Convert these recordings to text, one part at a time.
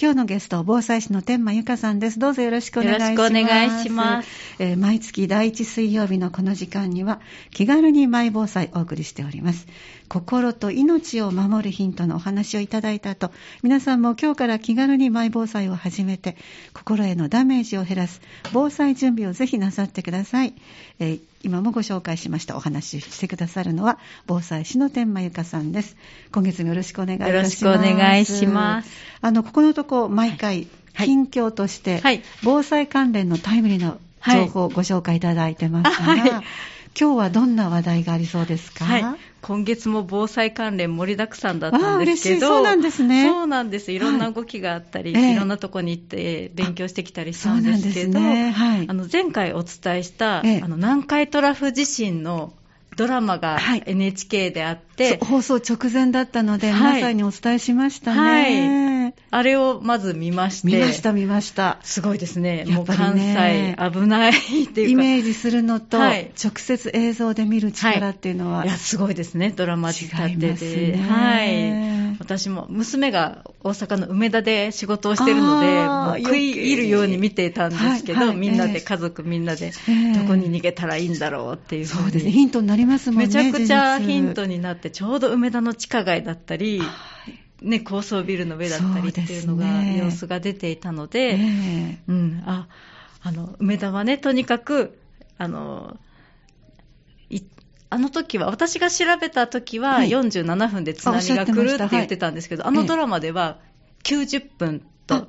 今日のゲスト、防災士の天満由香さんです。どうぞよろしくお願いします。よろしくお願いします。えー、毎月第1水曜日のこの時間には、気軽にマイ防災お送りしております。心と命を守るヒントのお話をいただいた後、皆さんも今日から気軽にマイ防災を始めて、心へのダメージを減らす防災準備をぜひなさってください。えー今もご紹介しましたお話ししてくださるのは防災士の天満由香さんです。今月もよろしくお願いいたします。よろしくお願いします。あのここのとこ毎回、近況として、はい、防災関連のタイムリーな情報をご紹介いただいてますが、はい、今日はどんな話題がありそうですか、はい、今月も防災関連盛りだくさんだったんですけど、そうなんですね。そうなんです。いろんな動きがあったり、はい、いろんなとこに行って勉強してきたりしたんですけど、ね。はい、あの前回お伝えした、ええ、あの南海トラフ地震のドラマが NHK であって、はい、放送直前だったので、皆さんにお伝えしましたね。はい。あれをまず見まして。見ました、見ました。すごいですね。ねもう関西危ないっていうか。イメージするのと、はい、直接映像で見る力っていうのは。い、や、すごいですね、ドラマ仕立てで。はい。私も、娘が大阪の梅田で仕事をしてるので、もう食い入るように見ていたんですけど、はいはい、みんなで、家族みんなで、どこに逃げたらいいんだろうっていう。そうですね、ヒントになりますもんね。めちゃくちゃヒントになって、ちょうど梅田の地下街だったり、ね、高層ビルの上だったりっていうのが、ね、様子が出ていたので、えー、うん、あ、あの、梅田はね、とにかく、あの、あの時は、私が調べた時は47分で津波が来るって言ってたんですけど、あのドラマでは90分と、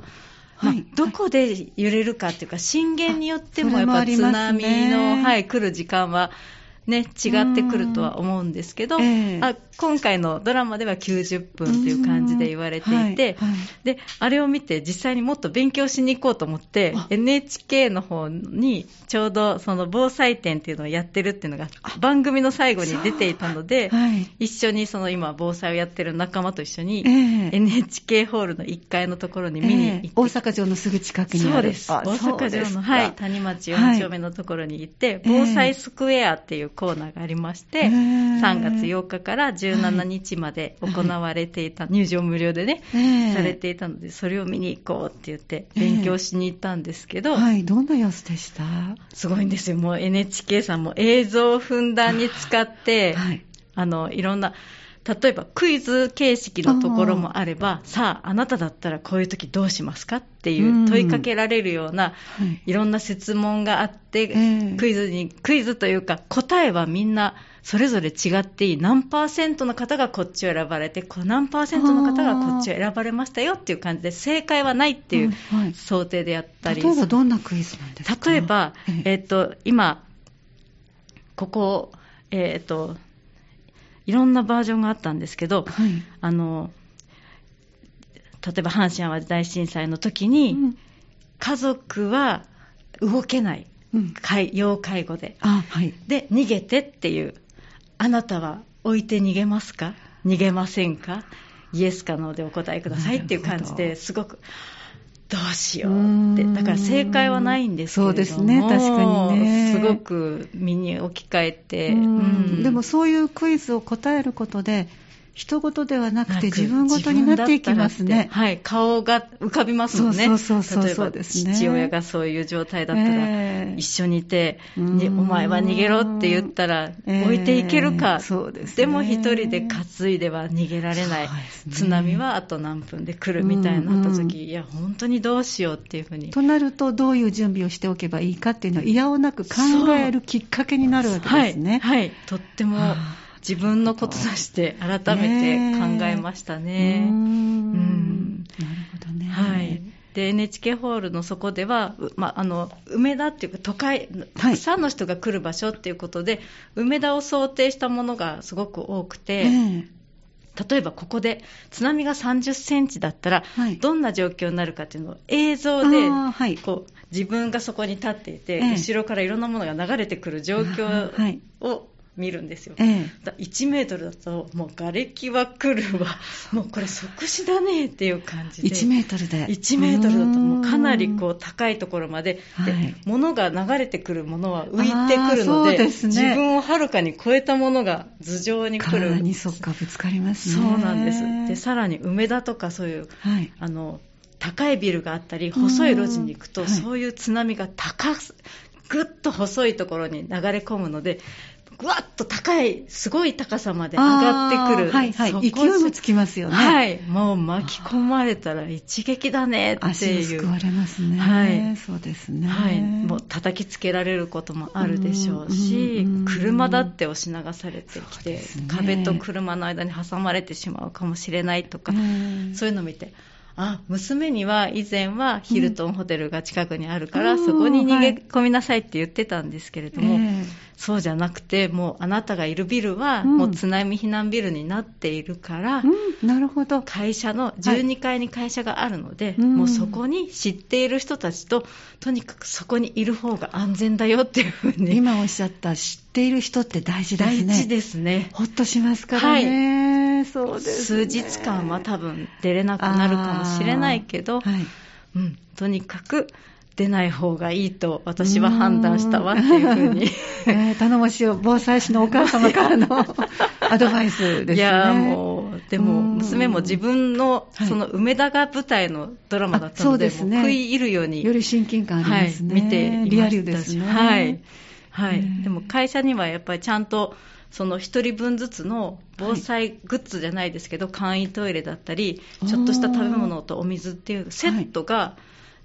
はい、どこで揺れるかっていうか、震源によってもやっぱ津波の、はい、来る時間はね、違ってくるとは思うんですけど、えー、あ今回のドラマでは90分という感じで言われていて、はい。はい、であれを見て実際にもっと勉強しに行こうと思って NHK の方にちょうどその防災展っていうのをやってるっていうのが番組の最後に出ていたので、はい、一緒にその今防災をやってる仲間と一緒に、えー、NHK ホールの1階のところに見に行って、えー、大阪城のすぐ近くにある。そうです。大阪城の、はい、谷町4丁目のところに行って、防災スクエアっていうコーナーがありまして、3月8日から17日まで行われていた、入場無料でね、されていたので、それを見に行こうって言って、勉強しに行ったんですけど、はい、どんな様子でした？すごいんですよ。もう NHK さんも映像をふんだんに使って、はい、あの、いろんな、例えばクイズ形式のところもあれば、さあ、あなただったらこういう時どうしますかっていう問いかけられるような、い。ろんな質問があって、クイズに、クイズというか答えはみんなそれぞれ違っていい何パーセントの方がこっちを選ばれて何パーセントの方がこっちを選ばれましたよっていう感じで正解はないっていう想定でやったり、例えばどんなクイズなんですか？例えば、えっ、と今ここえっ、といろんなバージョンがあったんですけど、はい、あの例えば阪神・淡路大震災の時に、うん、家族は動けない、うん、要介護で、はい、で逃げてっていうあなたは置いて逃げますか？逃げませんか？イエスかノーでお答えくださいっていう感じですごくどうしようって、だから正解はないんですけれども、そうですね、確かにね。すごく身に置き換えて、うん、でもそういうクイズを答えることで、人事ではなくて自分ごとになっていきますね。はい、顔が浮かびますもんね。そうそうそうそうですね。父親がそういう状態だったら、えー、一緒にいて、お前は逃げろって言ったら、置いていけるか。えー、そうです、ね、でも一人で担いでは逃げられない。ね、津波はあと何分で来るみたいになった時、いや、本当にどうしようっていうふうに。となると、どういう準備をしておけばいいかっていうのを、いやおなく考えるきっかけになるわけですね。はい、はい、とっても。自分のこととして改めて考えましたね。うん、なるほどね。はい。で NHK ホールのそこでは、まあ、あの梅田っていうか都会たくさんの人が来る場所っていうことで、はい、梅田を想定したものがすごく多くて、えー、例えばここで津波が30センチだったら、はい、どんな状況になるかっていうのを映像で、はい、こう自分がそこに立っていて、えー、後ろからいろんなものが流れてくる状況を見るんですよ、ええ、1メートルだともう瓦礫は来るわ。もうこれ即死だねっていう感じで。1メートルで。1メートルだともうかなりこう高いところまで。で、はい、物が流れてくるものは浮いてくるので、ね、自分をはるかに超えたものが頭上に来る。にそっかぶつかりますね。そうなんです。でさらに梅田とかそういう、はい、あの高いビルがあったり細い路地に行くと、そういう津波が高ぐっと細いところに流れ込むのでぐわっと高い、すごい高さまで上がってくる。はいはい。勢いもつきますよね。はい。もう巻き込まれたら一撃だねっていう。足すくわれますね。はい。そうですね。はい。もう叩きつけられることもあるでしょうし、車だって押し流されてきて、ね、壁と車の間に挟まれてしまうかもしれないとか、そういうのを見て、あ娘には以前はヒルトンホテルが近くにあるから、うん、そこに逃げ込みなさいって言ってたんですけれども、はいえー、そうじゃなくてもうあなたがいるビルはもう津波避難ビルになっているから、うん、なるほど。会社の12階に会社があるので、はい、もうそこに知っている人たちととにかくそこにいる方が安全だよっていうふうに。今おっしゃった知っている人って大事ですね。大事ですね。ほっとしますからね、はい、そうです、ね、数日間は多分出れなくなるかもしれないけど、はい。うん、とにかく出ない方がいいと私は判断したわっていうふうに、えー、頼もしい防災士のお母様からのアドバイスですね。いやもうでも娘も自分のその梅田が舞台のドラマだったので、はい、そうですね、食い入るように。より親近感ありますね、はい、見ていましたリアルですね。はい、はい、でも会社にはやっぱりちゃんとその1人分ずつの防災グッズじゃないですけど、はい、簡易トイレだったりちょっとした食べ物とお水っていうセットが、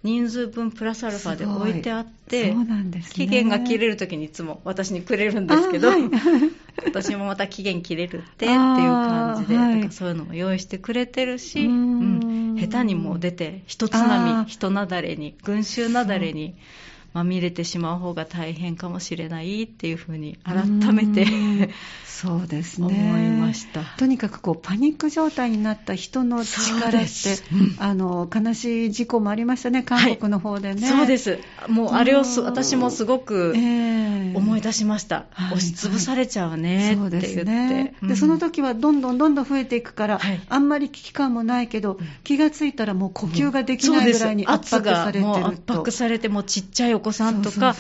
人数分プラスアルファで置いてあって、そうなんです、ね、期限が切れるときにいつも私にくれるんですけど、はい、私もまた期限切れるってっていう感じで、はい、そういうのも用意してくれてるし、うん、下手にも出て、人津波、人雪崩に、群衆雪崩に。まみれてしまう方が大変かもしれないっていうふうに改めて。そうですね。思いました。とにかくこうパニック状態になった人の力って、うん、あの悲しい事故もありましたね韓国の方でね、はい、そうです。もうあれを私もすごく思い出しました、えー、押しつぶされちゃうねって言って、はいね。でその時はどんどんどんどん増えていくから、はい、あんまり危機感もないけど、気がついたらもう呼吸ができないぐらいに圧迫されてると、圧迫されてもうちっちゃいお子さんとか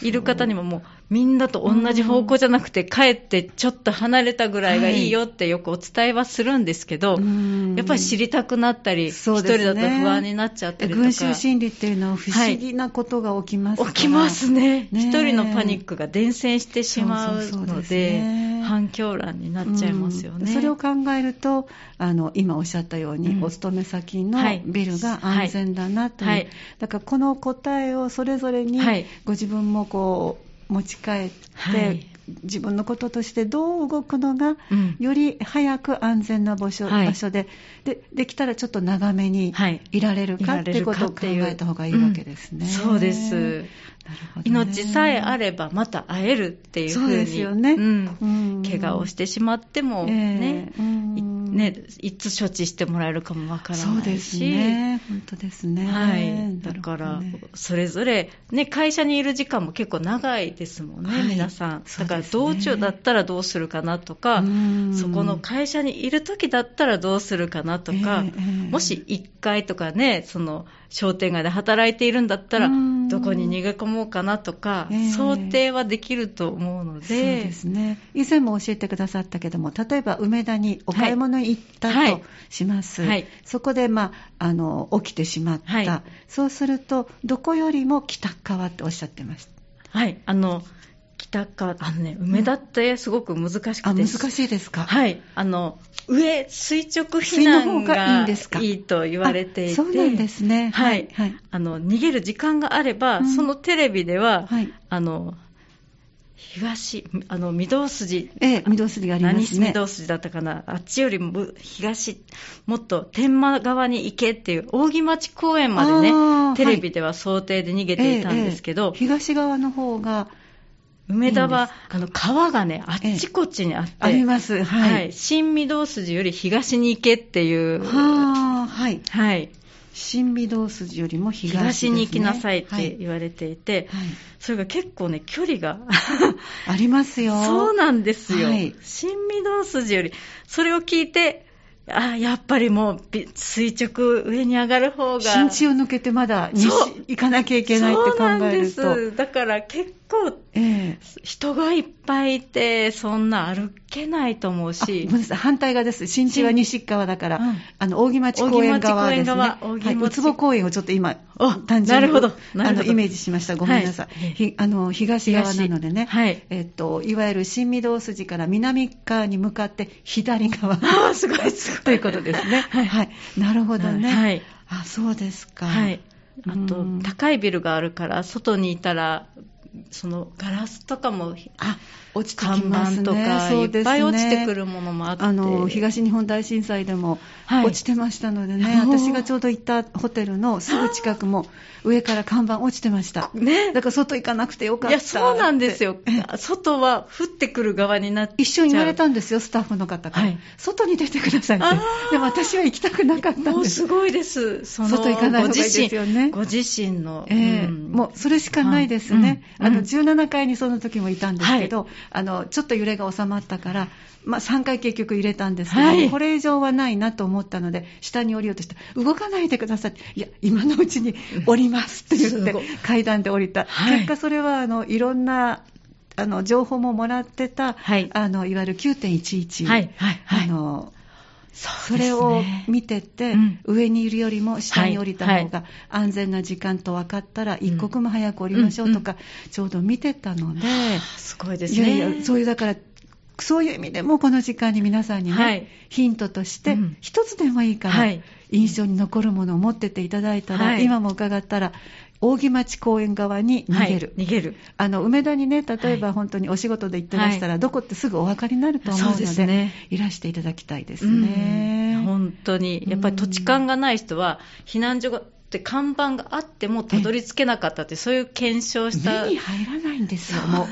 いる方にももうみんなと同じ方向じゃなくて、帰ってちょっと離れたぐらいがいいよってよくお伝えはするんですけど、はい、やっぱり知りたくなったり、一、ね、人だと不安になっちゃったりとか。群衆心理っていうのは不思議なことが起きます、はい、起きますね。一、人のパニックが伝染してしまうので、反響欄になっちゃいますよね。それを考えると、あの、今おっしゃったように、うん、お勤め先のビルが安全だなという、はい、だからこの答えをそれぞれに、ご自分もこう、持ち帰って、はい、自分のこととしてどう動くのが、より早く安全な場所はい、場所ででできたらちょっと長めにい。られるか、はい、っていうことを考えた方がいいわけですね。うん、そうです、ね、命さえあればまた会えるっていうふうにそううん、怪我をしてしまってもね、えーね、いつ処置してもらえるかもわからないし、ね、本当ですね。はい、だから、それぞれ、ね、会社にいる時間も結構長いですもんね、はい、皆さん。だから道中だったらどうするかなとか、そこの会社にいる時だったらどうするかなとか、えー、もし1階とかね、その商店街で働いているんだったら、どこに逃げ込もうかなとか、えー、想定はできると思うので。そうですね。以前も教えてくださったけども、例えば梅田にお買い物に行ったとします。はいはい、そこで、まあ、あの、起きてしまった。はい、そうすると、どこよりも北側っておっしゃってました。はい。あの、北側、あのね、梅田ってすごく難しくて、うん、難しいですか？はい。あの、上、垂直避難がいいと言われていて、そうなんですね。はい。はい、あの、逃げる時間があれば、うん、そのテレビでは、はい、あの、東、あの、御堂筋。ええ、御堂筋がありますね。何御堂筋だったかな？あっちよりも東、もっと天満側に行けっていう、扇町公園までね、テレビでは想定で逃げていたんですけど、はいええ、東側の方が、梅田は、あの、川がね、あっちこっちにあって、あります。はい。はい、新御堂筋より東に行けっていう。はあ、はい。はい。新御堂筋よりも東、ね、東に行きなさいって言われていて、はい、それが結構ね、距離が ありますよ。そうなんですよ。はい、新御堂筋より、それを聞いて、あやっぱりもう垂直上に上がる方が新地を抜けてまだ西行かなきゃいけないって考えるとそうなんですだから結構、人がいっぱいいて、そんな歩けないと思うし。反対側です。新地は西側だから、うん、あの、扇町公園側ですね。扇町はい、坪公園をちょっと今、単純になるほどあのイメージしました。ごめんなさい。はい、あの東側なのでね、はい、えっと、いわゆる新御堂筋から南側に向かって左側。あすごいすごい。ということですね。はい。はい、なるほどね。はい。あ、そうですか。はい。あと、高いビルがあるから、外にいたら、そのガラスとかも、あ落ちてきますね、とか、いっぱい落ちてくるものもあって、あの東日本大震災でも落ちてましたのでね、はい、私がちょうど行ったホテルのすぐ近くも、上から看板落ちてました、ね、だから外行かなくてよかったいや、そうなんですよ、外は降ってくる側になって。一緒に言われたんですよ、スタッフの方から、はい、外に出てくださいって、でも私は行きたくなかったんです、もうすごいです、その外行かない方がいいですよね、ご自身の、えー、うん、もうそれしかないですね、うん、あの17階にその時もいたんですけど、はい、あのちょっと揺れが収まったから、まあ、3回結局入れたんですけど、はい、これ以上はないなと思ったので、下に降りようとして、動かないでください。いや、今のうちに降りますって言って、階段で降りた、はい、結果、それはあのいろんなあの情報ももらってた、はい、あのいわゆる9.11、はい。はい。はい、あのそれを見てて、うん、上にいるよりも下に降りた方が安全な時間と分かったら、一刻も早く降りましょうとか、ちょうど見てたので、すごいですね。いやいやそういうだからそういう意味でもこの時間に皆さんにね、はい、ヒントとして、一つでもいいから、印象に残るものを持ってていただいたら、はい、今も伺ったら、扇町公園側に逃げる、はい、逃げる。あの梅田にね、例えば本当にお仕事で行ってらしたら、はい、どこってすぐお分かりになると思うので、でね、いらしていただきたいですね。本当に、やっぱり土地勘がない人は、避難所がって看板があってもたどり着けなかったって、そういう検証した目に入らないんですよ、もう、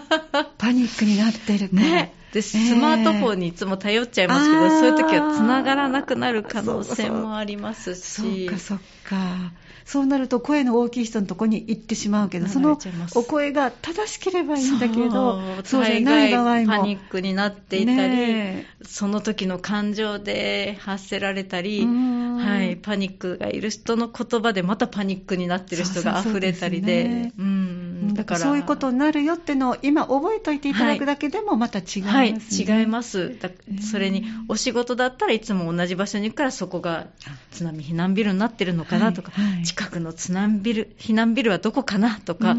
パニックになってる。ねでスマートフォンにいつも頼っちゃいますけど、そういう時はつながら。なくなる可能性もありますし。そうか、そうか。そうなると声の大きい人のとこに行ってしまうけど、そのお声が正しければいいんだけど、そうじゃない場合も。パニックになっていたり、ね、その時の感情で発せられたり、はい、パニックがいる人の言葉でまたパニックになってる人が溢れたりで、だから。そういうことになるよってのを今覚えておいていただくだけでもまた違います、ね、はい、違います。それにお仕事だったらいつも同じ場所に行くからそこが津波避難ビルになってるのかなとか、はいはい、近くの津波ビル、避難ビルはどこかなとか、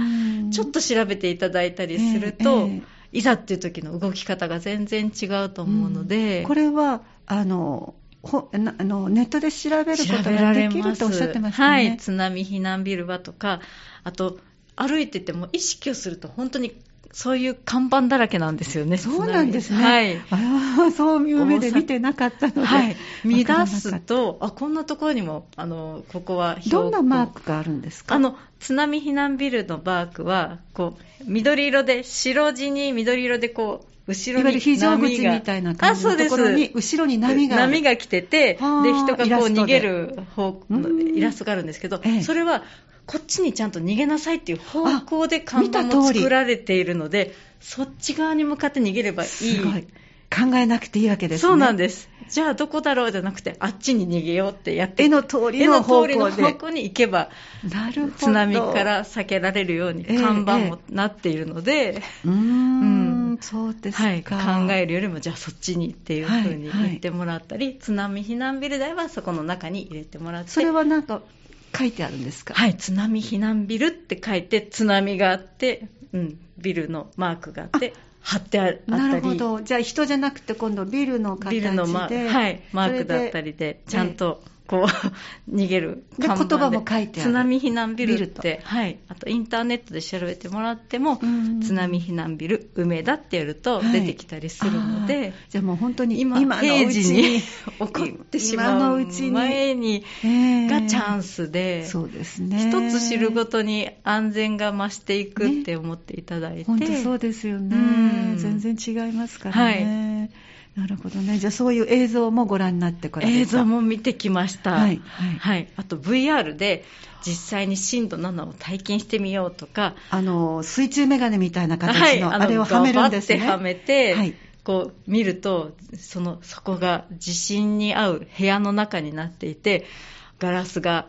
ちょっと調べていただいたりすると、えーえー、いざっていう時の動き方が全然違うと思うので。これはあのほあのネットで調べることができるとおっしゃってましたね。はい、津波避難ビルはとか、あと歩いてても意識をすると本当にそういう看板だらけなんですよね。そうなんですね。はい。あそういう目で見てなかったので。はい。見出すと、あ、こんなところにも、あの、ここはどんなマークがあるんですか？あの、津波避難ビルのマークは、こう、緑色で、白地に緑色でこう、後ろに非常口みたいな感じのところに、後ろに波が。波が来てて、で、人がこう逃げる方イラストがあるんですけど、それはこっちにちゃんと逃げなさいっていう方向で看板も作られているので、そっち側に向かって逃げればいい。すごい。考えなくていいわけですね。そうなんです。じゃあどこだろうじゃなくて、あっちに逃げようってやって、絵の通りの方向で。絵の通りの方向に行けば、なるほど津波から避けられるように看板もなっているので、えー、うん、そうですはい、考えるよりも、じゃあそっちにっていうふうに言ってもらったり、はいはい、津波避難ビルではそこの中に入れてもらって。それはなんか書いてあるんですか？はい、津波避難ビルって書いて、津波があって、うん、ビルのマークがあって、貼ってあったり。なるほど。じゃあ人じゃなくて今度ビルの形で。ビルのマ,、はい、マークだったりで、ちゃんとこう、逃げるで。言葉も書いてある。津波避難ビルって、はい。あとインターネットで調べてもらっても、津波避難ビル、梅田ってやると出てきたりするので、はい、じゃあもう本当に今、今のうちに起こ ってしまう前にがチャンスで、そうですね。一つ知るごとに安全が増していくって思っていただいて。ね、本当そうですよね。全然違いますからね。はいなるほどね。じゃあそういう映像もご覧になってこられた映像も見てきました。はい。はい。はい、あと VR で実際に震度7を体験してみようとか。あの、水中メガネみたいな形の、はい、あれをはめるんですね。はめて、はい、こう見ると、その、そこが地震に合う部屋の中になっていて、ガラスが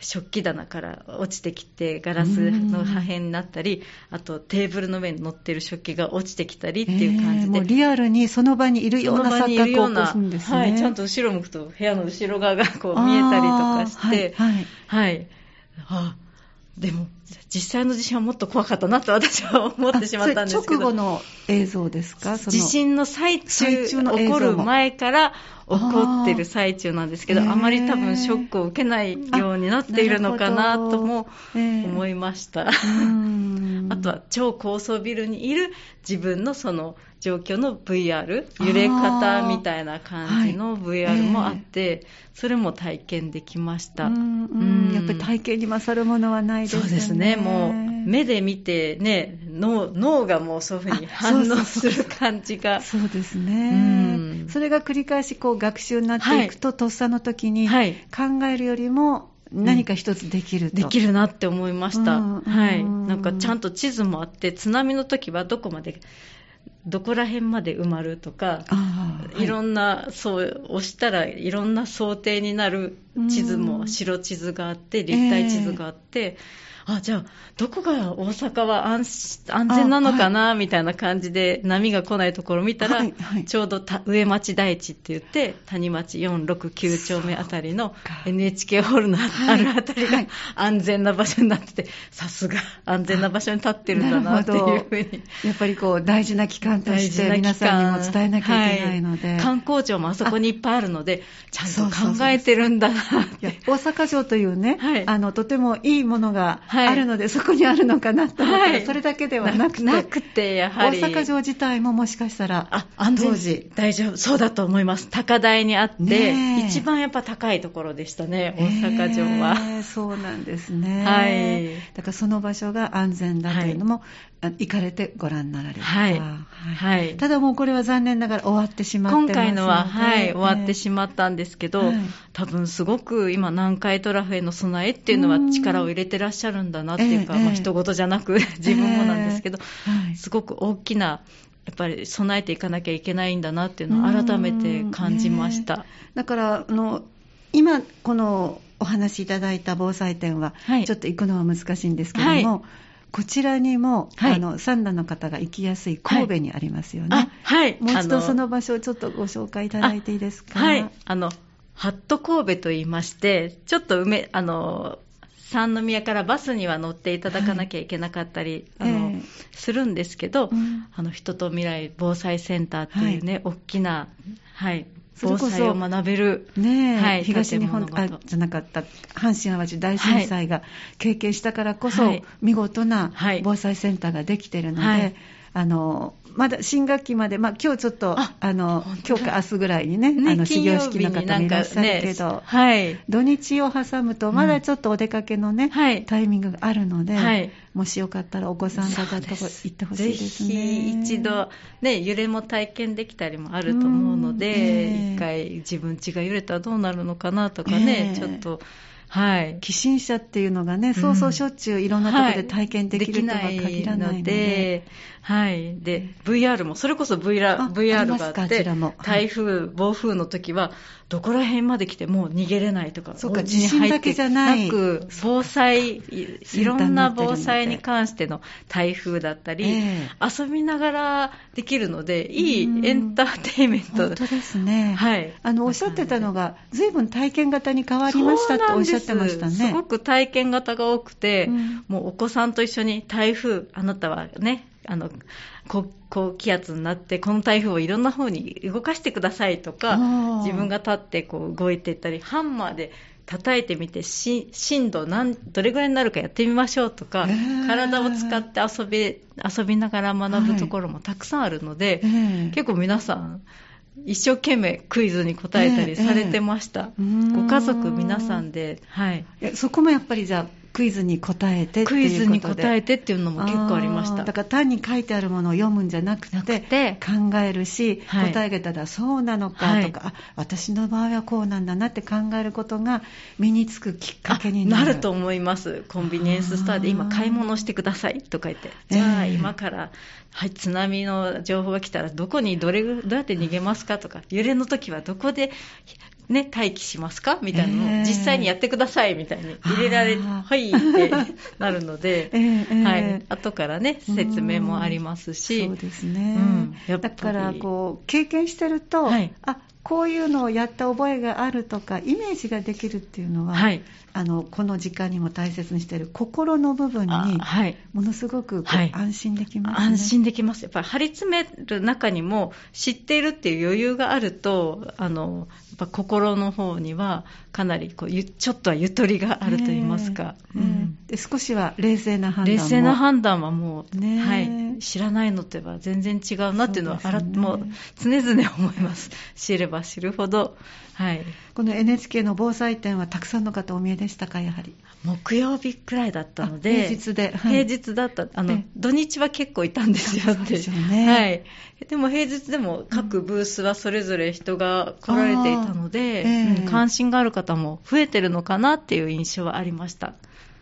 食器棚から落ちてきてガラスの破片になったり、あとテーブルの上に乗ってる食器が落ちてきたりっていう感じで、えー、リアルにその場にいるような錯覚を起こすんですね、はい、ちゃんと後ろ向くと部屋の後ろ側がこう見えたりとかして、はい、はい。はい、あでも実際の地震はもっと怖かったなと私は思ってしまったんですけど。直後の映像ですか地震の最中起こる前か？ら起こってる最中なんですけどあまり多分ショックを受けないようになっているのかなとも思いました、あとは超高層ビルにいる自分のその状況の VR 揺れ方みたいな感じの VR もあって、はいえー、それも体験できました。うんやっぱり体験に勝るものはないですねねもう目で見てね脳脳がもうそういうふうに反応する感じが。そうですね。それが繰り返しこう学習になっていくと、はい、とっさの時に考えるよりも、何か一つできる、うん、できるなって思いました、はい、なんかちゃんと地図もあって、津波の時はどこまでどこら辺まで埋まるとか、はい、いろんな、そう押したらいろんな想定になる地図も、白地図があって、立体地図があって、えーあ、じゃあ、どこが大阪は安安全なのかな、はい、みたいな感じで、波が来ないところを見たら、はいはい、ちょうど上町台地って言って、谷町4、6、9丁目あたりの NHK ホールのあるあたりが安全な場所になってて、さすが安全な場所に立ってるんだなっていうふうに。やっぱりこう、大事な期間として皆さんにも伝えなきゃいけないので。観光庁もあそこにいっぱいあるので、ちゃんと考えてるんだな大阪城というね、あの、とてもいいものが、あるので、はい、そこにあるのかなと思ったら、はい、それだけではなくて、なくてやはり。大阪城自体ももしかしたら、あ安全時。大丈夫、そうだと思います、高台にあって、一番やっぱ高いところでしたね、大阪城は。そうなんですね、はい、だからその場所が安全だというのも、はい、行かれてご覧になられた、はい、はい、ただもうこれは残念ながら終わってしまって今回のは、はい、終わってしまったんですけど、多分すごく今、南海トラフへの備えっていうのは力を入れてらっしゃるんだなっていうか、えー、まあ、人事じゃなく 自分もなんですけど、えー、すごく大きなやっぱり備えていかなきゃいけないんだなっていうのを改めて感じました。だからあの今このお話しいただいた防災展は、はい、ちょっと行くのは難しいんですけども、はい、こちらにも、はい、あの三段の方が行きやすい神戸にありますよね。はい。もう一度その場所をちょっとご紹介いただいていいですか。はい。あのハット神戸と言いまして、ちょっと梅あの三宮からバスには乗っていただかなきゃいけなかったり、はい、あの、えー、するんですけど、うん、あの人と未来防災センターっていうね、はい、大きな、はい、防災を学べる、ねはい、東日本あじゃなかった。阪神・淡路大震災が経験したからこそ、はい、見事な防災センターができているので、はい、あのまだ新学期まで、まあ今日ちょっと、あの今日か明日ぐらいにね、ねあの始業式の方もいらっしゃるけど、ね、はい、土日を挟むと、まだちょっとお出かけのね、うん、タイミングがあるので、はい、もしよかったらお子さん方と行ってほしいですね。ぜひ一度、ね、揺れも体験できたりもあると思うので、一、回自分家が揺れたらどうなるのかなとかね、ちょっと。はい、寄進者っていうのがね、そうそうしょっちゅういろんなところで体験できるとは限らないので、はい、で VR もそれこそ VR, VR があって台風、暴風の時はどこら辺まで来てもう逃げれないとかそうか地震だけじゃない。く防災いろんな防災に関しての台風だったり、えー、遊びながらできるのでいいエンターテインメント本当ですね、はい、あのおっしゃってたのが随分体験型に変わりましたっておっしゃってましたね。すごく体験型が多くて、うん、もうお子さんと一緒に台風あなたはねあの高気圧になってこの台風をいろんな方に動かしてくださいとか自分が立ってこう動いていったりハンマーで叩いてみて震度何どれぐらいになるかやってみましょうとか、体を使って遊び遊びながら学ぶところもたくさんあるので、はい、結構皆さん一生懸命クイズに答えたりされてました、ご家族皆さんで、はい、そこもやっぱりじゃあクイズに答えてクイズに答えてっていうのも結構ありました。だから単に書いてあるものを読むんじゃなくて考えるし、はい、答えがたらそうなのかとか、はい、私の場合はこうなんだなって考えることが身につくきっかけになる。なると思います。コンビニエンスストアで今買い物してくださいとか言って。じゃあ今から、はい、津波の情報が来たらどこにどれどうやって逃げますかとか揺れの時はどこでね、待機しますか？みたいなのを実際にやってくださいみたいに入れられ、はいって なるので、えー、はい、後からね、説明もありますし、そうですね、うん、だからこう経験してると、はい、あこういうのをやった覚えがあるとかイメージができるっていうのは、はい、あのこの時間にも大切にしている心の部分に、はい、ものすごく安心できます、ね、安心できます。やっぱり張り詰める中にも知っているっていう余裕があるとあのぱ心の方にはかなりこうちょっとはゆとりがあると言いますか、うん、で少しは冷静な判断冷静な判断はもう、ねはい、知らないのとは全然違うなっていうのは、ね、もう常々思います。知れば知るほど、はい、この NHK の防災展はたくさんの方お見えでしたかやはり？木曜日くらいだったので平日で、はい、平日だったあの土日は結構いたんですよって。でね、はい、でも平日でも各ブースはそれぞれ人が来られていたので、うんえー、関心がある方も増えてるのかなっていう印象はありました。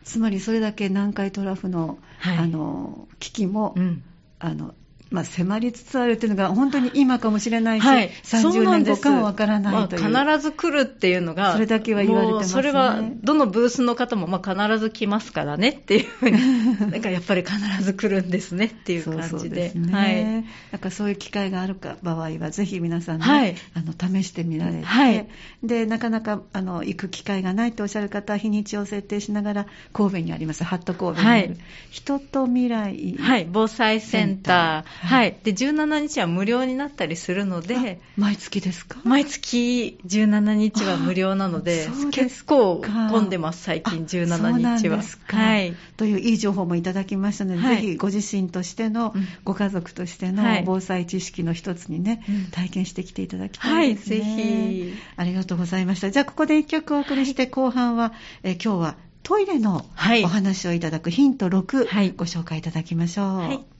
つまりそれだけ南海トラフの,、あの危機も、うん、あのまあ、迫りつつあるっていうのが本当に今かもしれないし、はい、30年後かもわからないという、まあ、必ず来るっていうのがそれだけは言われてます、ね、それはどのブースの方もまあ必ず来ますからねっていうふうに。なんかやっぱり必ず来るんですねっていう感じで。そう、ね、はい、なんかそういう機会があるか場合はぜひ皆さんね、はい、あの試してみられて、はい、でなかなかあの行く機会がないとおっしゃる方は日にちを設定しながら神戸にありますハット神戸にある、はい、人と未来、はい、防災センター、はい、で17日は無料になったりするので、毎月ですか？毎月17日は無料なので、結構混んでます、最近17日は。はい。といういい情報もいただきましたので、はい、ぜひご自身としての、ご家族としての防災知識の一つにね、はい、体験してきていただきたいですね。はい、ぜひ。ありがとうございました。じゃあ、ここで一曲お送りして、後半は、え今日はトイレのお話をいただくヒント6、ご紹介いただきましょう。はい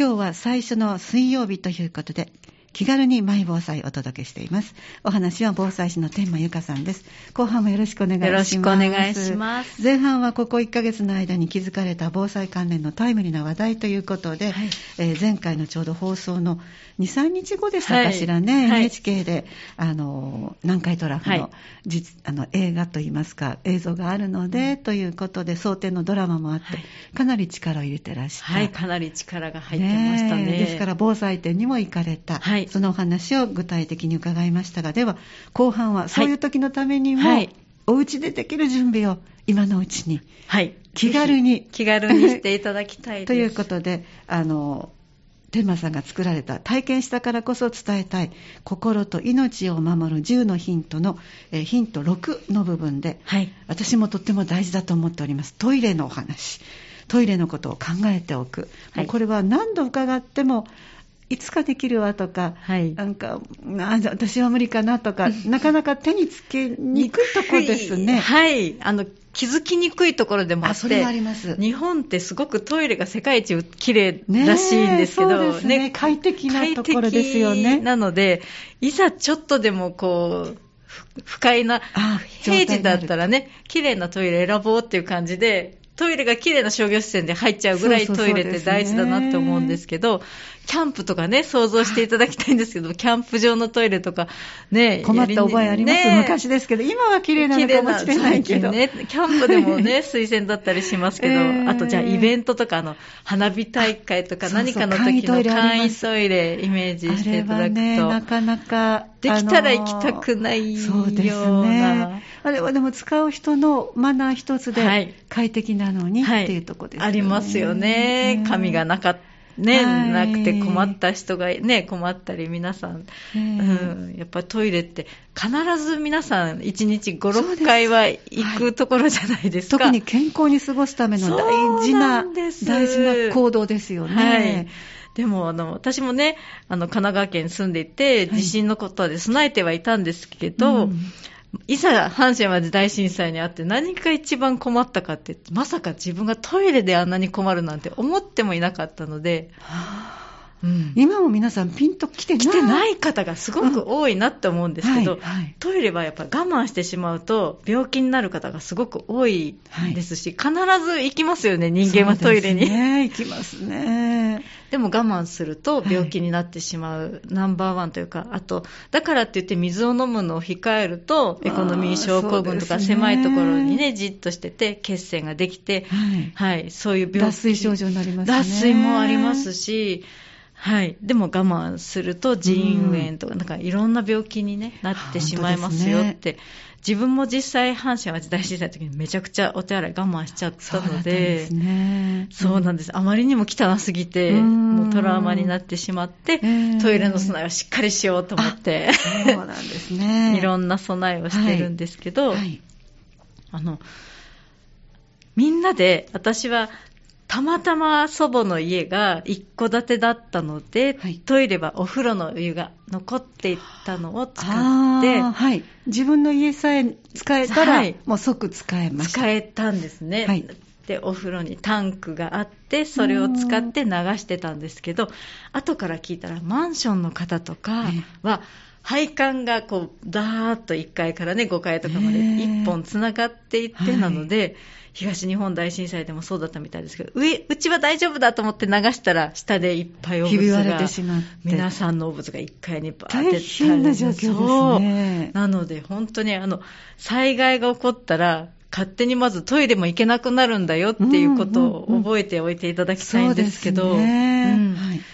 今日は最初の水曜日ということで、気軽にマイ防災をお届けしています。お話は防災士の天満由香さんです。後半もよろしくお願いします。よろしくお願いします。前半はここ1ヶ月の間に気づかれた防災関連のタイムリーな話題ということで、はい、えー、前回のちょうど放送の2、3日後でしたか？しらね、はい、NHK で、あの、南海トラフの,、はい、あの映画といいますか、映像があるので、うん、ということで、想定のドラマもあって、かなり力を入れてらして。はい、かなり力が入ってましたね。ねですから、防災展にも行かれた。はいそのお話を具体的に伺いましたが、では、後半はそういう時のためにも、はい、お家でできる準備を今のうちに、はい、気軽に。気軽にしていただきたいです。ということで、あの、天馬さんが作られた体験したからこそ伝えたい心と命を守る10のヒントの、えー、ヒント6の部分で、はい、私もとっても大事だと思っております。トイレのお話。トイレのことを考えておく、はい、これは何度伺ってもいつかできるわとか、はい、なんか、私は無理かなとか、なかなか手につけにくいところですね。はい。あの、気づきにくいところでもあって、あります日本ってすごくトイレが世界一綺麗らしいんですけど、ねね、快適なところですよね。なので、いざちょっとでもこう、不快な、平時だったらね、綺麗なトイレ選ぼうっていう感じで、トイレが綺麗な商業施設で入っちゃうぐらいトイレって大事だなって思うんですけど、キャンプとかね、想像していただきたいんですけど、キャンプ場のトイレとか、ね、困った覚えあります、ね、昔ですけど、今は綺麗なのかもしれないけど。ね、キャンプでもね、推薦だったりしますけど、えー、あとじゃあイベントとか、あの、花火大会とか何かの時の簡易トイレイメージしていただくと。ね、なかなか。できたら行きたくないような。そうですね。あれはでも使う人のマナー一つで快適なのに、はい、っていうところですね、ありますよね。紙がなかった。ね、なくて困った人がね、困ったり皆さん、うん、やっぱトイレって必ず皆さん1日5、6回は行くところじゃないですか。はい、特に健康に過ごすための大事な、大事な行動ですよね。はい。でも、あの、私もね、あの、神奈川県に住んでいて、地震のことで備えてはいたんですけど、はいうんいざ阪神淡路大震災にあって何が一番困ったかって、まさか自分がトイレであんなに困るなんて思ってもいなかったので、うん、今も皆さんピンと来てない来てない方がすごく多いなって思うんですけど、うんはいはい、トイレはやっぱり我慢してしまうと病気になる方がすごく多いですし、はい、必ず行きますよね、人間はトイレに。ね、行きますね。でも我慢すると病気になってしまうナンバーワンというか、あと、だからって言って水を飲むのを控えると、エコノミー症候群とか狭いところにね、じっとしてて、血栓ができて、はい、はい、そういう病気。脱水症状になりますね。脱水もありますし、はい、でも我慢すると腎炎とか、なんかいろんな病気に、ね、なってしまいますよって、ね、自分も実際、阪神・淡路大震災の時にめちちゃくちゃお手洗い我慢しちゃったので、そう、ね,、なんです、あまりにも汚すぎて、もうトラウマになってしまって、トイレの備えをしっかりしようと思って、そうなんですね。いろんな備えをしてるんですけど、はい。はい、あのみんなで、私はたまたま祖母の家が一戸建てだったので、はい、トイレはお風呂のお湯が残っていたのを使って、はい、自分の家さえ使えたら、はい、もう即使えました。使えたんですね、はい、でお風呂にタンクがあってそれを使って流してたんですけど後から聞いたらマンションの方とかは、配管がこうダーッと1階からね5階とかまで1本つながっていってなので、東日本大震災でもそうだったみたいですけど、上、うちは大丈夫だと思って流したら、下でいっぱいお物が、皆さんのお物が1階にバーって大変な状況ですね。なので、本当にあの、災害が起こったら、勝手にまずトイレも行けなくなるんだよっていうことを覚えておいていただきたいんですけど、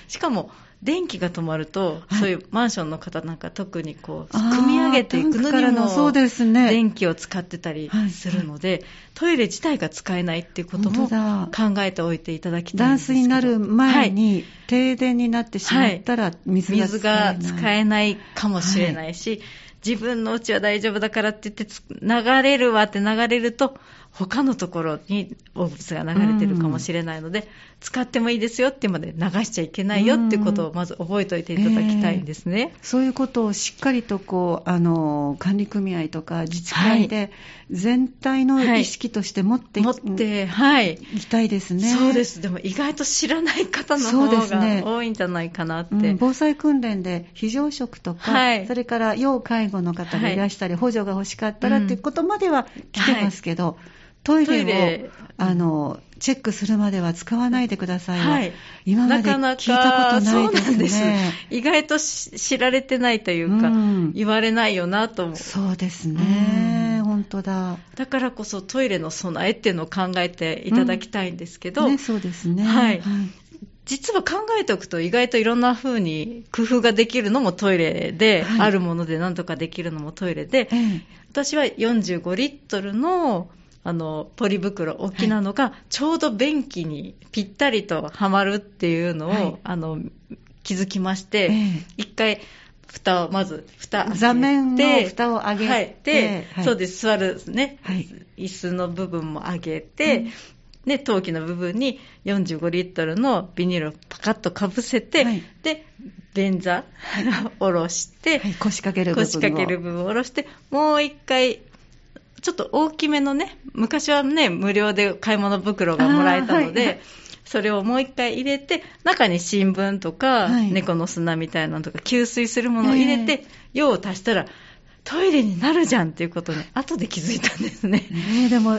しかも、電気が止まると、はい、そういうマンションの方なんか特にこう、組み上げていくのにも、そうですね。電気を使ってたりするので、はいはい、トイレ自体が使えないっていうことも考えておいていただきたいんですけど。断水になる前に、停電になってしまったら水が使えない。使えないかもしれないし、自分のうちは大丈夫だからって言って流れるわって流れると他のところに汚物が流れてるかもしれないので、うん、使ってもいいですよってまで流しちゃいけないよっていうことをまず覚えておいていただきたいんですね、えー、そういうことをしっかりとこうあの管理組合とか自治会で全体の意識として持ってい、はい、持ってはい。きたいですね。そうです。でも意外と知らない方の方が多いんじゃないかなって、ねうん、防災訓練で非常食とか、はい、それから要介護の方がいらしたり、はい、補助が欲しかったらっていうことまでは来てますけど、トイレをあのチェックするまでは使わないでください。はい、今まで聞いたことないですね。です。意外と知られてないというか、うん、言われないよなと思う。そうですね、うん、本当だ。だからこそトイレの備えっていうのを考えていただきたいんですけど、うん、ね、そうですね。はい、はい。実は考えておくと意外といろんな風に工夫ができるのもトイレで、はい、あるもので何とかできるのもトイレで、私は45リットルのあのポリ袋大きなのがちょうど便器にぴったりとはまるっていうのを、はい、あの気づきまして、一、回蓋をまず蓋座面の蓋を上げて、はい、そうです。座るね、はい、椅子の部分も上げて、うん。ね、陶器の部分に45リットルのビニールをパカッとかぶせて、はい、で、便座を下ろして、はい、腰掛ける部分腰掛ける部分を下ろして、もう一回ちょっと大きめのね、昔はね、無料で買い物袋がもらえたので、はい、それをもう一回入れて、中に新聞とか、はい、猫の砂みたいなのとか、吸水するものを入れて、用を足したら、トイレになるじゃんっていうことに、後で気づいたんですね。ねでも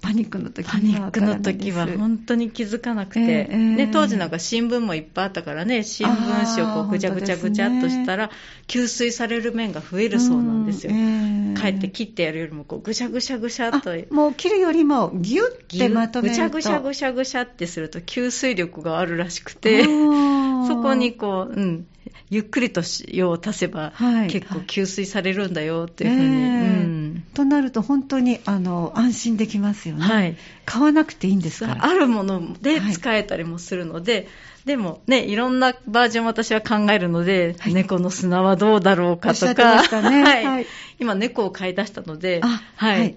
パニックの時パニックの時は本当に気づかなくて、えー、で当時なんか新聞もいっぱいあったからね、新聞紙をこうぐちゃぐちゃぐちゃっとしたら、吸水される面が増えるそうなんですよ。えー、帰って切ってやるよりもこうぐしゃぐしゃぐしゃっと。もう切るよりもギュッてまとめると。ぐしゃぐしゃぐしゃぐしゃってすると吸水力があるらしくて、そこにこう、うん、ゆっくりと用を足せば、結構吸水されるんだよっていうふうに。え。ーうん、となると本当にあの安心できますよね、はい、買わなくていいんですから。あるもので使えたりもするので、はい、でもねいろんなバージョン私は考えるので、はい、猫の砂はどうだろうかとか、ね、はい、今猫を飼い出したので、はい、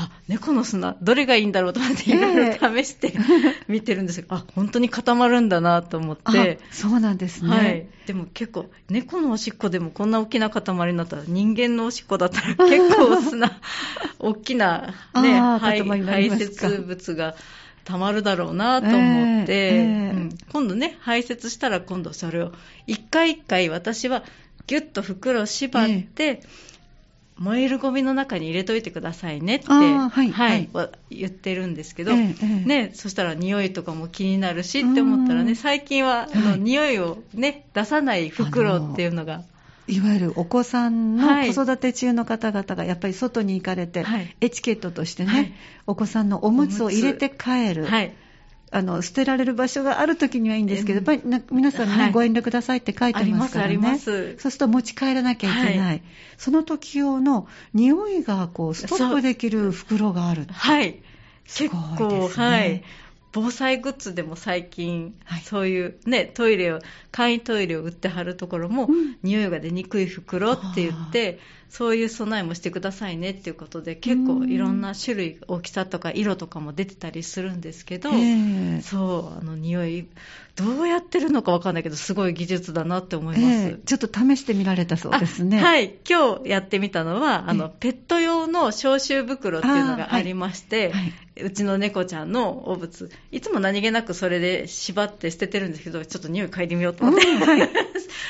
あ猫の砂どれがいいんだろうと思っていろいろ試して 見てるんですけど、あ本当に固まるんだなと思って。そうなんですね、はい、でも結構猫のおしっこでもこんな大きな塊になったら人間のおしっこだったら結構砂 大きな、ね、排泄物がたまるだろうなと思って、えーえー。うん、今度ね、排泄したら今度それを、一回一回私はぎゅっと袋を縛って、えー燃えるゴミの中に入れといてくださいねって、はい、はい、言ってるんですけど、ええ、ね、そしたら匂いとかも気になるしって思ったらね、最近はあの、はい、匂いを、ね、出さない袋っていうのが。いわゆるお子さんの子育て中の方々がやっぱり外に行かれて、はい、エチケットとしてね、はい、お子さんのおむつを入れて帰る、はい、あの捨てられる場所があるときにはいいんですけど、やっぱり皆さんね、はい、ご遠慮くださいって書いてますからね、そうすると持ち帰らなきゃいけない、はい、その時用の匂いがこうストップできる袋があるはい、結構、はい、防災グッズでも最近、はい、そういうね、トイレを、簡易トイレを売ってはるところも、うん、匂いが出にくい袋って言って、そういう備えもしてくださいねっていうことで、結構いろんな種類、大きさとか色とかも出てたりするんですけど、そう、あの匂い、どうやってるのかわかんないけど、すごい技術だなって思います、えー、ちょっと試してみられたそうですね。はい、今日やってみたのは、あの、ペット用の消臭袋っていうのがありまして、はい。はい、うちの猫ちゃんの汚物、いつも何気なくそれで縛って捨ててるんですけど、ちょっと匂い嗅いでみようと思って。うんはい、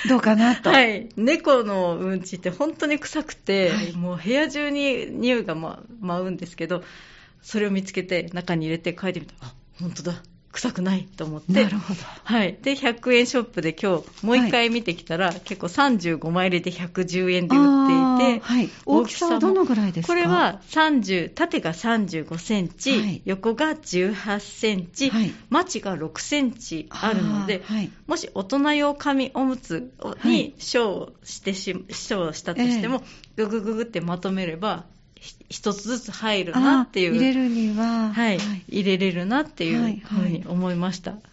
どうかなと。はい。猫のうんちって本当に臭くて、はい、もう部屋中に匂いが、ま、舞うんですけど、それを見つけて中に入れて嗅いでみたあ、本当だ。臭くないと思って。なるほど。はい。で、100円ショップで今日、もう一回見てきたら、はい、結構35枚入りで110円で売っていて、はい。大きさはどのぐらいですか？これは30、縦が35センチ、はい、横が18センチ、はい、マチが6センチあるので、はい、もし大人用紙おむつに小してし、小したとしても、ぐぐぐぐってまとめれば、一つずつ入るなっていう。入れるには、はい、はい、入れれるなっていうふうに思いました。はいはい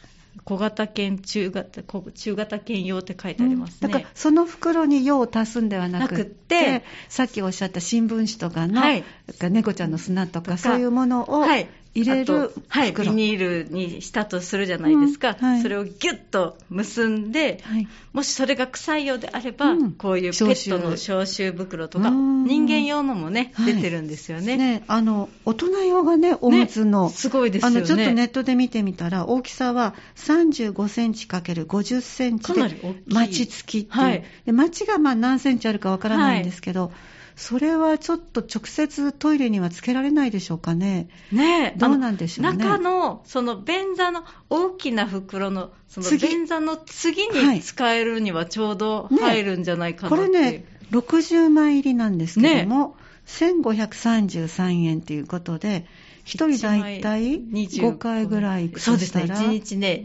小型犬中型、中型犬用って書いてありますね。だから、その袋に用を足すんではなくて、さっきおっしゃった新聞紙とかの、はい、猫ちゃんの砂とか、そういうものを入れるはい、ビニールにしたとするじゃないですか、うんはい、それをギュッと結んで、はい、もしそれが臭いようであれば、うん、こういうペットの消臭袋とか、人間用のもね、出てるんですよね。ねあの大人用がね、おむつの、ね、すごいですよね。あのちょっとネットで見てみたら、大きさは35センチ ×50 センチで、マチ付きっていう、はい、でマチがまあ何センチあるかわからないんですけど、それはちょっと直接トイレにはつけられないでしょうかね。ねどうなんでしょうね。中の、その便座の大きな袋の、その便座の次に使えるにはちょうど入るんじゃないかな、ね、これね、60枚入りなんですけども、ね、1533円ということで、1人大体5回ぐらいそうですね、1日ね、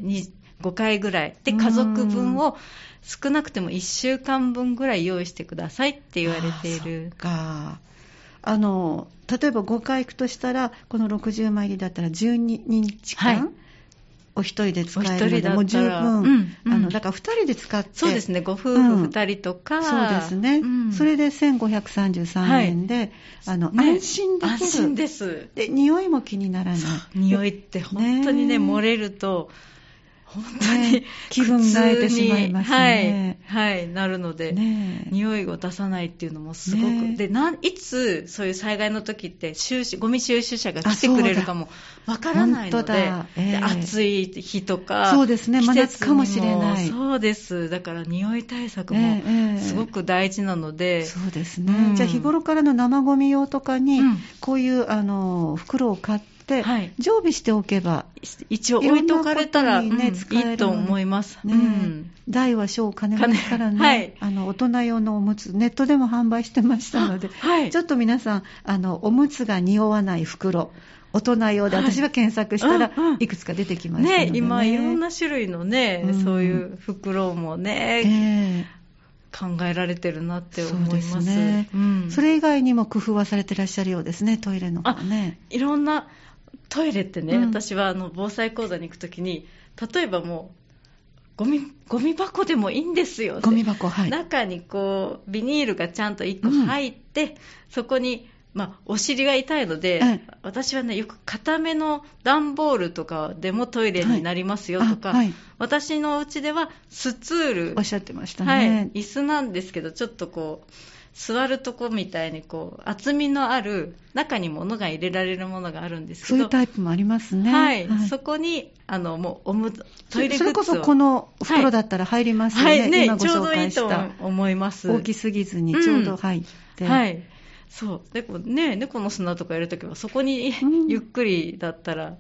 5回ぐらい。で、家族分を少なくても1週間分ぐらい用意してくださいって言われている。か。あの例えば5回行くとしたら、この60枚入りだったら12日間、はい、お一人で使えるので、もう十分、うんうん、あのだから2人で使って、そうですね、ご夫婦2人とか、うん、そうですね、うん、それで1533円で、はい、あの、ね、安心できる、安心です。で、匂いも気にならない、匂いって本当にね、漏れると、本当に、ね、気分がえてしまいますね。はい、はい、なるので、ね、匂いを出さないっていうのもすごく、ね、でないつそういう災害の時って収集ゴミ収集車が来てくれるかもわからないので、えー、暑い日とか、そうですね、真夏かもしれない。そうです、だから匂い対策もすごく大事なので、えー、そうですね、うん、じゃあ日頃からの生ゴミ用とかに、こういうあの袋を買って、はい、常備しておけば、一応置いとかれたら、ね、うん、使えるいいと思います。ね、うん、大は小を兼ねますからね、はい、あの大人用のおむつ、ネットでも販売してましたので、はい、ちょっと皆さんあの、おむつが匂わない袋、大人用で、私は検索したらいくつか出てきましたね、ね、今、いろんな種類のね、うん、そういう袋もね、えー考えられてるなって思います。ね、うん、それ以外にも工夫はされてらっしゃるようですね、トイレの方ね。いろんなトイレってね、うん、私はあの防災講座に行くときに、例えばもう、ゴミゴミ箱でもいいんですよ、ゴミ箱、はい、中にこうビニールがちゃんと1個入って、うん、そこに、まあ、お尻が痛いので、うん、私はね、よく固めの段ボールとかでもトイレになりますよとか、はいはい、私のうちではスツール、おっしゃってましたね、はい、椅子なんですけど、ちょっとこう、座るとこみたいにこう厚みのある中に物が入れられるものがあるんですけどそういうタイプもありますね。はい、はい、そこにあのもうおむトイレそれこそこの袋だったら入りますよね、はい、はいね今ご紹介した。ちょうどいいと思います。大きすぎずにちょうど入って、うん、はい。そう。猫ね猫の砂とかやるときはそこに、ゆっくりだったら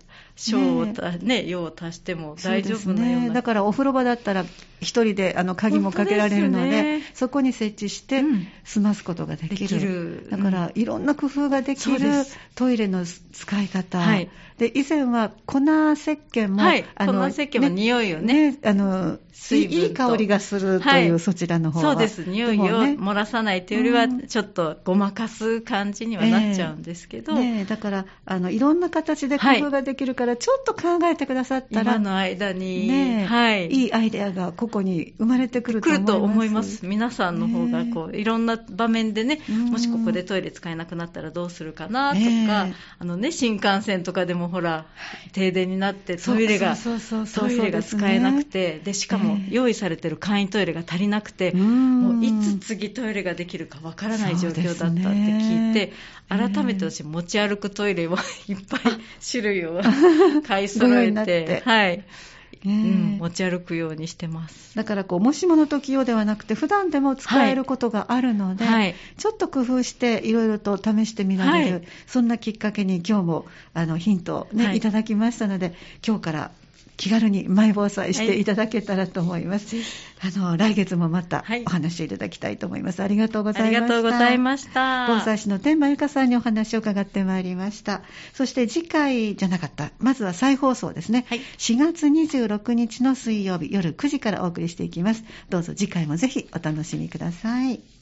小をねね用を足しても大丈夫なような、ね、だからお風呂場だったら一人であの鍵もかけられるので、ね、そこに設置して済ますことができる、うん、だからいろんな工夫ができるトイレの使い方、はい、で以前は粉石鹸も、はい、あの粉石鹸も匂いをね、ね、あのいい香りがするという、はい、そちらの方は。そうです。匂いを漏らさないというよりは、ちょっとごまかす感じにはなっちゃうんですけど、えーね、だからあのいろんな形で工夫ができるから、ちょっと考えてくださったら、今の間に、ねはい、いいアイデアがここに生まれてくると思います。と思います。皆さんの方がこう、いろんな場面でね、もしここでトイレ使えなくなったらどうするかなとか、え。ー、あのね、新幹線とかでもほら、停電になってトイレが、トイレが使えなくて、で、しかも用意されてる簡易トイレが足りなくて、もういつ次トイレができるかわからない状況だったって聞いて、改めて私持ち歩くトイレを いっぱい種類を 買い揃えて、はい。うん、持ち歩くようにしてます。だからこうもしもの時用ではなくて普段でも使えることがあるので、はい、ちょっと工夫していろいろと試してみられる、はい、そんなきっかけに今日もあのヒントをね、はい、いただきましたので今日から気軽にマイ防災していただけたらと思います。はい、あの、来月もまたお話しいただきたいと思います。はい、ありがとうございました。ありがとうございました。防災士の天満由香さんにお話を伺ってまいりました。そして次回じゃなかった、まずは再放送ですね。はい、4月26日の水曜日夜9時からお送りしていきます。どうぞ次回もぜひお楽しみください。